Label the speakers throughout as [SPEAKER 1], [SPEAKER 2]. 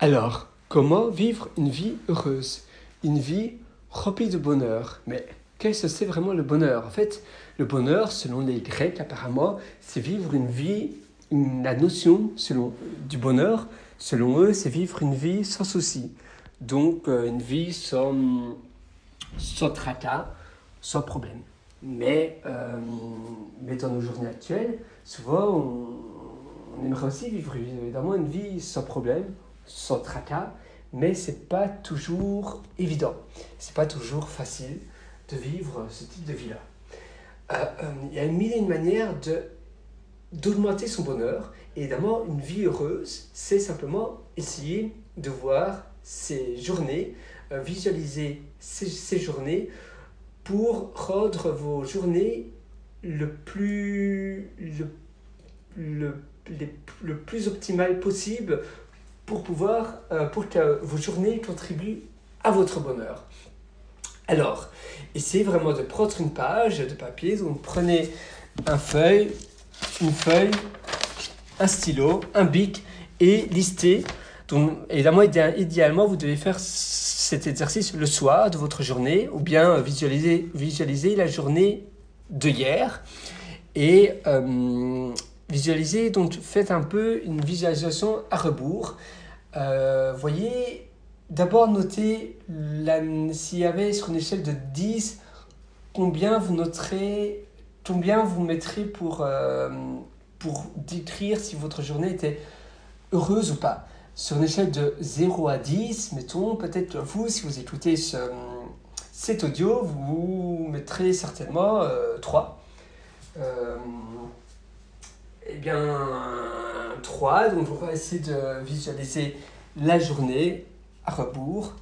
[SPEAKER 1] Alors, comment vivre une vie heureuse? Une vie remplie de bonheur. Mais qu'est-ce que c'est vraiment le bonheur? En fait, le bonheur, selon les Grecs apparemment, c'est vivre une vie, la notion selon, du bonheur, selon eux, c'est vivre une vie sans souci. Donc, euh, une vie sans, sans tracas, sans problème. Mais, euh, mais dans nos journées actuelles, souvent, on, on aimerait aussi vivre évidemment une vie sans problème, sans tracas, mais c'est pas toujours évident. C'est pas toujours facile de vivre ce type de vie-là. Euh, euh, il y a mille et une manières d'augmenter son bonheur. Et évidemment, une vie heureuse, c'est simplement essayer de voir ses journées, euh, visualiser ces, journées pour rendre vos journées le plus, le, le, le plus optimal possible pour pouvoir, euh, pour que vos journées contribuent à votre bonheur. Alors, essayez vraiment de prendre une page de papier. Donc, prenez un feuille, une feuille, un stylo, un bic et listez. Donc, évidemment, idéalement, vous devez faire cet exercice le soir de votre journée ou bien visualiser, visualiser la journée de hier. Et euh, visualiser, donc faites un peu une visualisation à rebours. Euh, voyez, d'abord notez s'il y avait sur une échelle de 10, combien vous noterez, combien vous mettrez pour, euh, pour décrire si votre journée était heureuse ou pas. Sur une échelle de 0 à 10, mettons, peut-être vous, si vous écoutez ce, cet audio, vous mettrez certainement 3. Eh bien, 3. Donc, on va essayer de visualiser la journée à rebours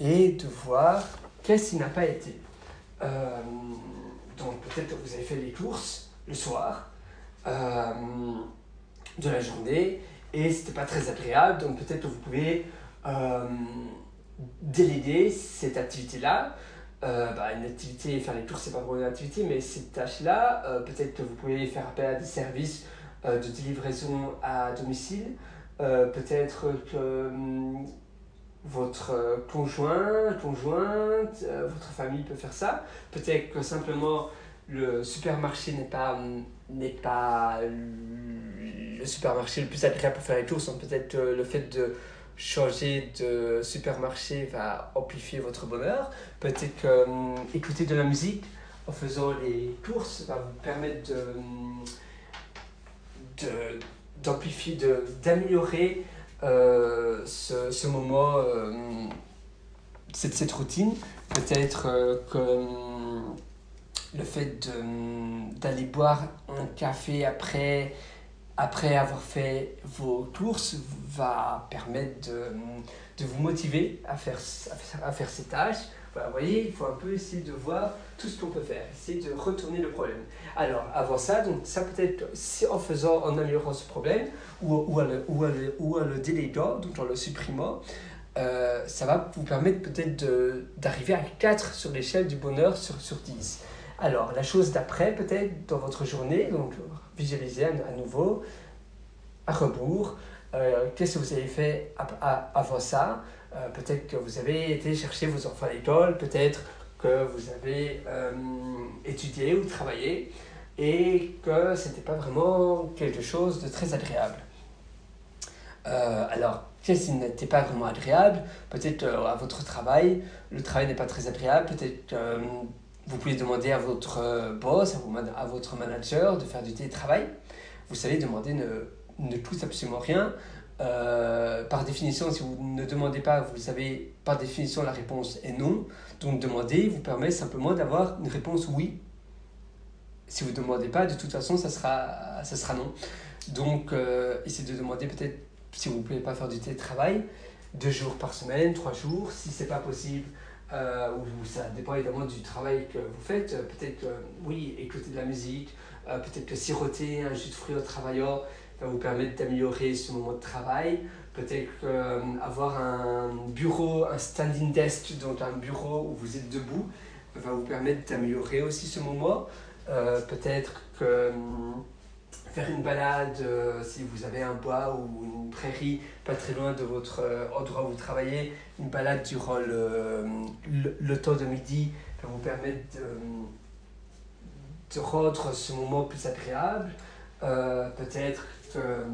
[SPEAKER 1] et de voir qu'est-ce qui n'a pas été. Euh, donc, peut-être que vous avez fait les courses le soir euh, de la journée et c'était pas très agréable. Donc, peut-être que vous pouvez euh, déléguer cette activité-là. Bah, une activité, faire les courses, c'est pas vraiment une activité, mais cette tâche-là, peut-être que vous pouvez faire appel à des services de livraison à domicile. Euh, peut-être que hum, votre conjoint, conjointe, euh, votre famille peut faire ça. Peut-être que simplement le supermarché n'est pas, hum, n'est pas le supermarché le plus agréable pour faire les courses. peut-être le fait de changer de supermarché va amplifier votre bonheur. Peut-être que hum, écouter de la musique en faisant les courses va vous permettre de d'amplifier, d'améliorer euh, ce, moment, euh, cette, routine. Peut-être euh, que le fait d'aller boire un café après, avoir fait vos courses va permettre de, vous motiver à faire ces tâches vous voyez, il faut un peu essayer de voir tout ce qu'on peut faire, essayer de retourner le problème. Alors, avant ça, donc ça peut être en faisant, en améliorant ce problème, ou, ou, en, le, ou, ou le déléguant, donc en le supprimant, euh, ça va vous permettre peut-être d'arriver à 4 sur l'échelle du bonheur sur, sur 10. Alors, la chose d'après, peut-être dans votre journée, donc visualisez à, nouveau, à rebours, euh, qu'est-ce que vous avez fait avant ça euh, peut-être que vous avez été chercher vos enfants à l'école, peut-être que vous avez euh, étudié ou travaillé et que ce n'était pas vraiment quelque chose de très agréable. Euh, alors, qu'est-ce qui n'était pas vraiment agréable Peut-être à votre travail, le travail n'est pas très agréable, peut-être que vous pouvez demander à votre boss, à, votre manager de faire du télétravail. Vous savez, demander ne, ne absolument rien. Euh, par définition, si vous ne demandez pas, vous savez, par définition, la réponse est non. Donc, demander vous permet simplement d'avoir une réponse oui. Si vous ne demandez pas, de toute façon, ça sera, ça sera non. Donc, euh, essayez de demander peut-être, si vous ne pouvez pas faire du télétravail, deux jours par semaine, trois jours. Si ce n'est pas possible, euh, ou ça dépend évidemment du travail que vous faites, peut-être que, oui, écouter de la musique, peut-être que siroter un jus de fruits au travailleur, va vous permettre d'améliorer ce moment de travail. Peut-être euh, avoir un bureau, un standing desk, donc un bureau où vous êtes debout, va vous permettre d'améliorer aussi ce moment. Euh, peut-être que faire une balade euh, si vous avez un bois ou une prairie pas très loin de votre euh, endroit où vous travaillez. Une balade durant le, temps de midi va vous permettre de, rendre ce moment plus agréable. Euh, Peut-être euh,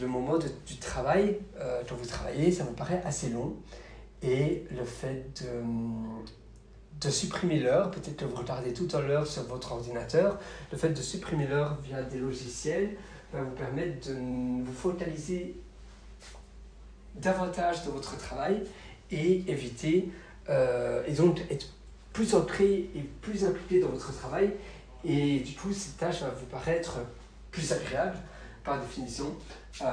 [SPEAKER 1] le moment du travail, euh, quand vous travaillez, ça vous paraît assez long. Et le fait de, de supprimer l'heure, peut-être que vous regardez tout à l'heure sur votre ordinateur, le fait de supprimer l'heure via des logiciels va vous permettre de vous focaliser davantage dans votre travail et éviter, euh, et donc être plus ancré et plus impliqué dans votre travail. Et du coup, cette tâche va vous paraître plus agréable par définition. Euh,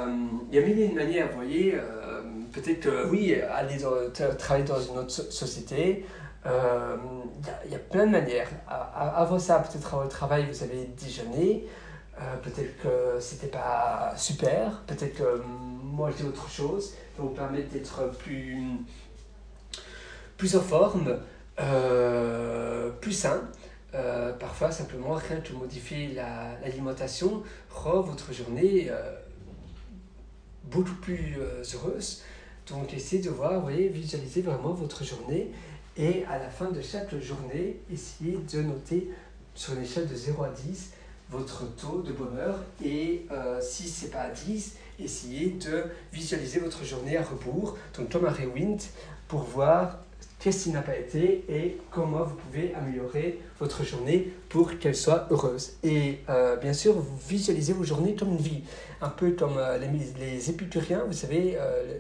[SPEAKER 1] il y a mille une manières, vous voyez. euh, Peut-être que oui, aller dans- tra- travailler dans une autre so- société, euh, il y a- plein de manières. Avant ça, peut-être au travail, vous avez déjeuné. Peut-être que c'était pas super. Peut-être que manger autre chose va vous permettre d'être plus, plus en forme, plus sain. Euh, parfois, simplement, rien que modifier la- l'alimentation rend votre journée euh, beaucoup plus euh, heureuse. Donc, essayez de voir, vous voyez, visualiser vraiment votre journée et à la fin de chaque journée, essayez de noter sur une échelle de 0 à 10 votre taux de bonheur et si c'est pas à 10, essayez de visualiser votre journée à rebours, donc comme un rewind, pour voir qu'est-ce qui n'a pas été et comment vous pouvez améliorer votre journée pour qu'elle soit heureuse. Et euh, bien sûr, vous visualisez vos journées comme une vie, un peu comme euh, les, les épicuriens, vous savez, euh,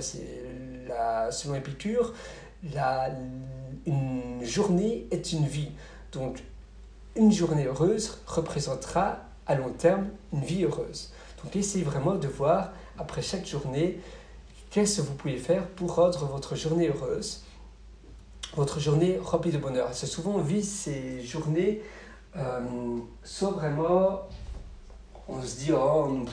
[SPEAKER 1] c'est la, selon Épicure, la, une journée est une vie. Donc, une journée heureuse représentera à long terme une vie heureuse. Donc, essayez vraiment de voir après chaque journée qu'est-ce que vous pouvez faire pour rendre votre journée heureuse, votre journée remplie de bonheur? C'est souvent on vit ces journées euh, vraiment, on se dit oh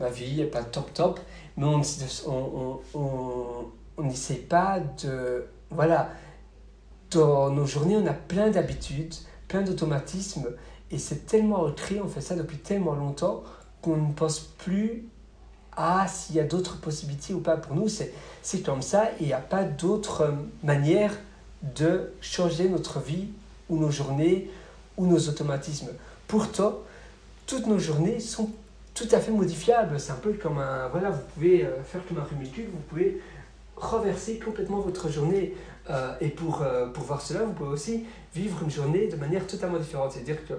[SPEAKER 1] ma vie n'est pas top top, mais on on, on, on, n'essaie pas de voilà. Dans nos journées on a plein d'habitudes, plein d'automatismes. Et c'est tellement ancré, on fait ça depuis tellement longtemps qu'on ne pense plus à s'il y a d'autres possibilités ou pas. Pour nous, c'est comme ça et il n'y a pas d'autre manière de changer notre vie ou nos journées ou nos automatismes. Pourtant, toutes nos journées sont tout à fait modifiables. C'est un peu comme un... Voilà, vous pouvez euh, faire comme un rumicule, vous pouvez renverser complètement votre journée. Euh, et pour, euh, pour voir cela, vous pouvez aussi vivre une journée de manière totalement différente. C'est-à-dire que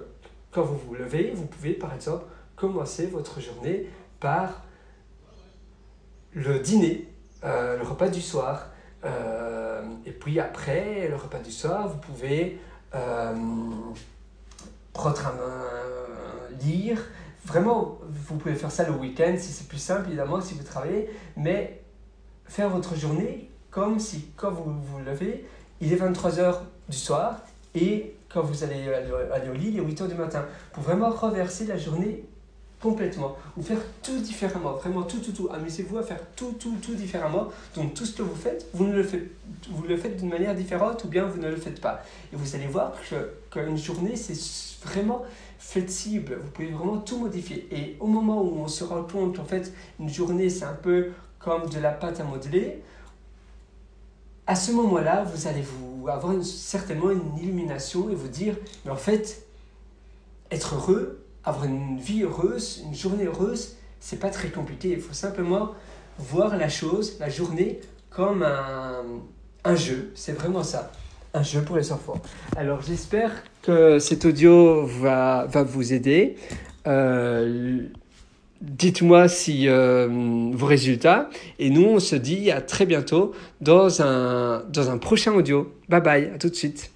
[SPEAKER 1] quand vous vous levez, vous pouvez par exemple commencer votre journée par le dîner, euh, le repas du soir. Euh, et puis après le repas du soir, vous pouvez euh, prendre un, lire. Vraiment, vous pouvez faire ça le week-end si c'est plus simple, évidemment, si vous travaillez. Mais faire votre journée comme si, quand vous vous levez, il est 23h du soir et quand vous allez aller au lit, il est 8h du matin. Pour vraiment renverser la journée complètement, ou faire tout différemment, vraiment tout, tout, tout. Amusez-vous à faire tout, tout, tout différemment. Donc tout ce que vous faites, vous, ne le, faites, vous le faites d'une manière différente ou bien vous ne le faites pas. Et vous allez voir qu'une journée, c'est vraiment flexible. Vous pouvez vraiment tout modifier. Et au moment où on se rend compte qu'en fait, une journée, c'est un peu comme de la pâte à modeler, à ce moment-là, vous allez vous avoir certainement une illumination et vous dire, mais en fait, être heureux, avoir une vie heureuse, une journée heureuse, c'est pas très compliqué. Il faut simplement voir la chose, la journée, comme un, un jeu. C'est vraiment ça. Un jeu pour les enfants. Alors j'espère que cet audio va, va vous aider. Euh, Dites-moi si euh, vos résultats. Et nous, on se dit à très bientôt dans un, dans un prochain audio. Bye bye, à tout de suite.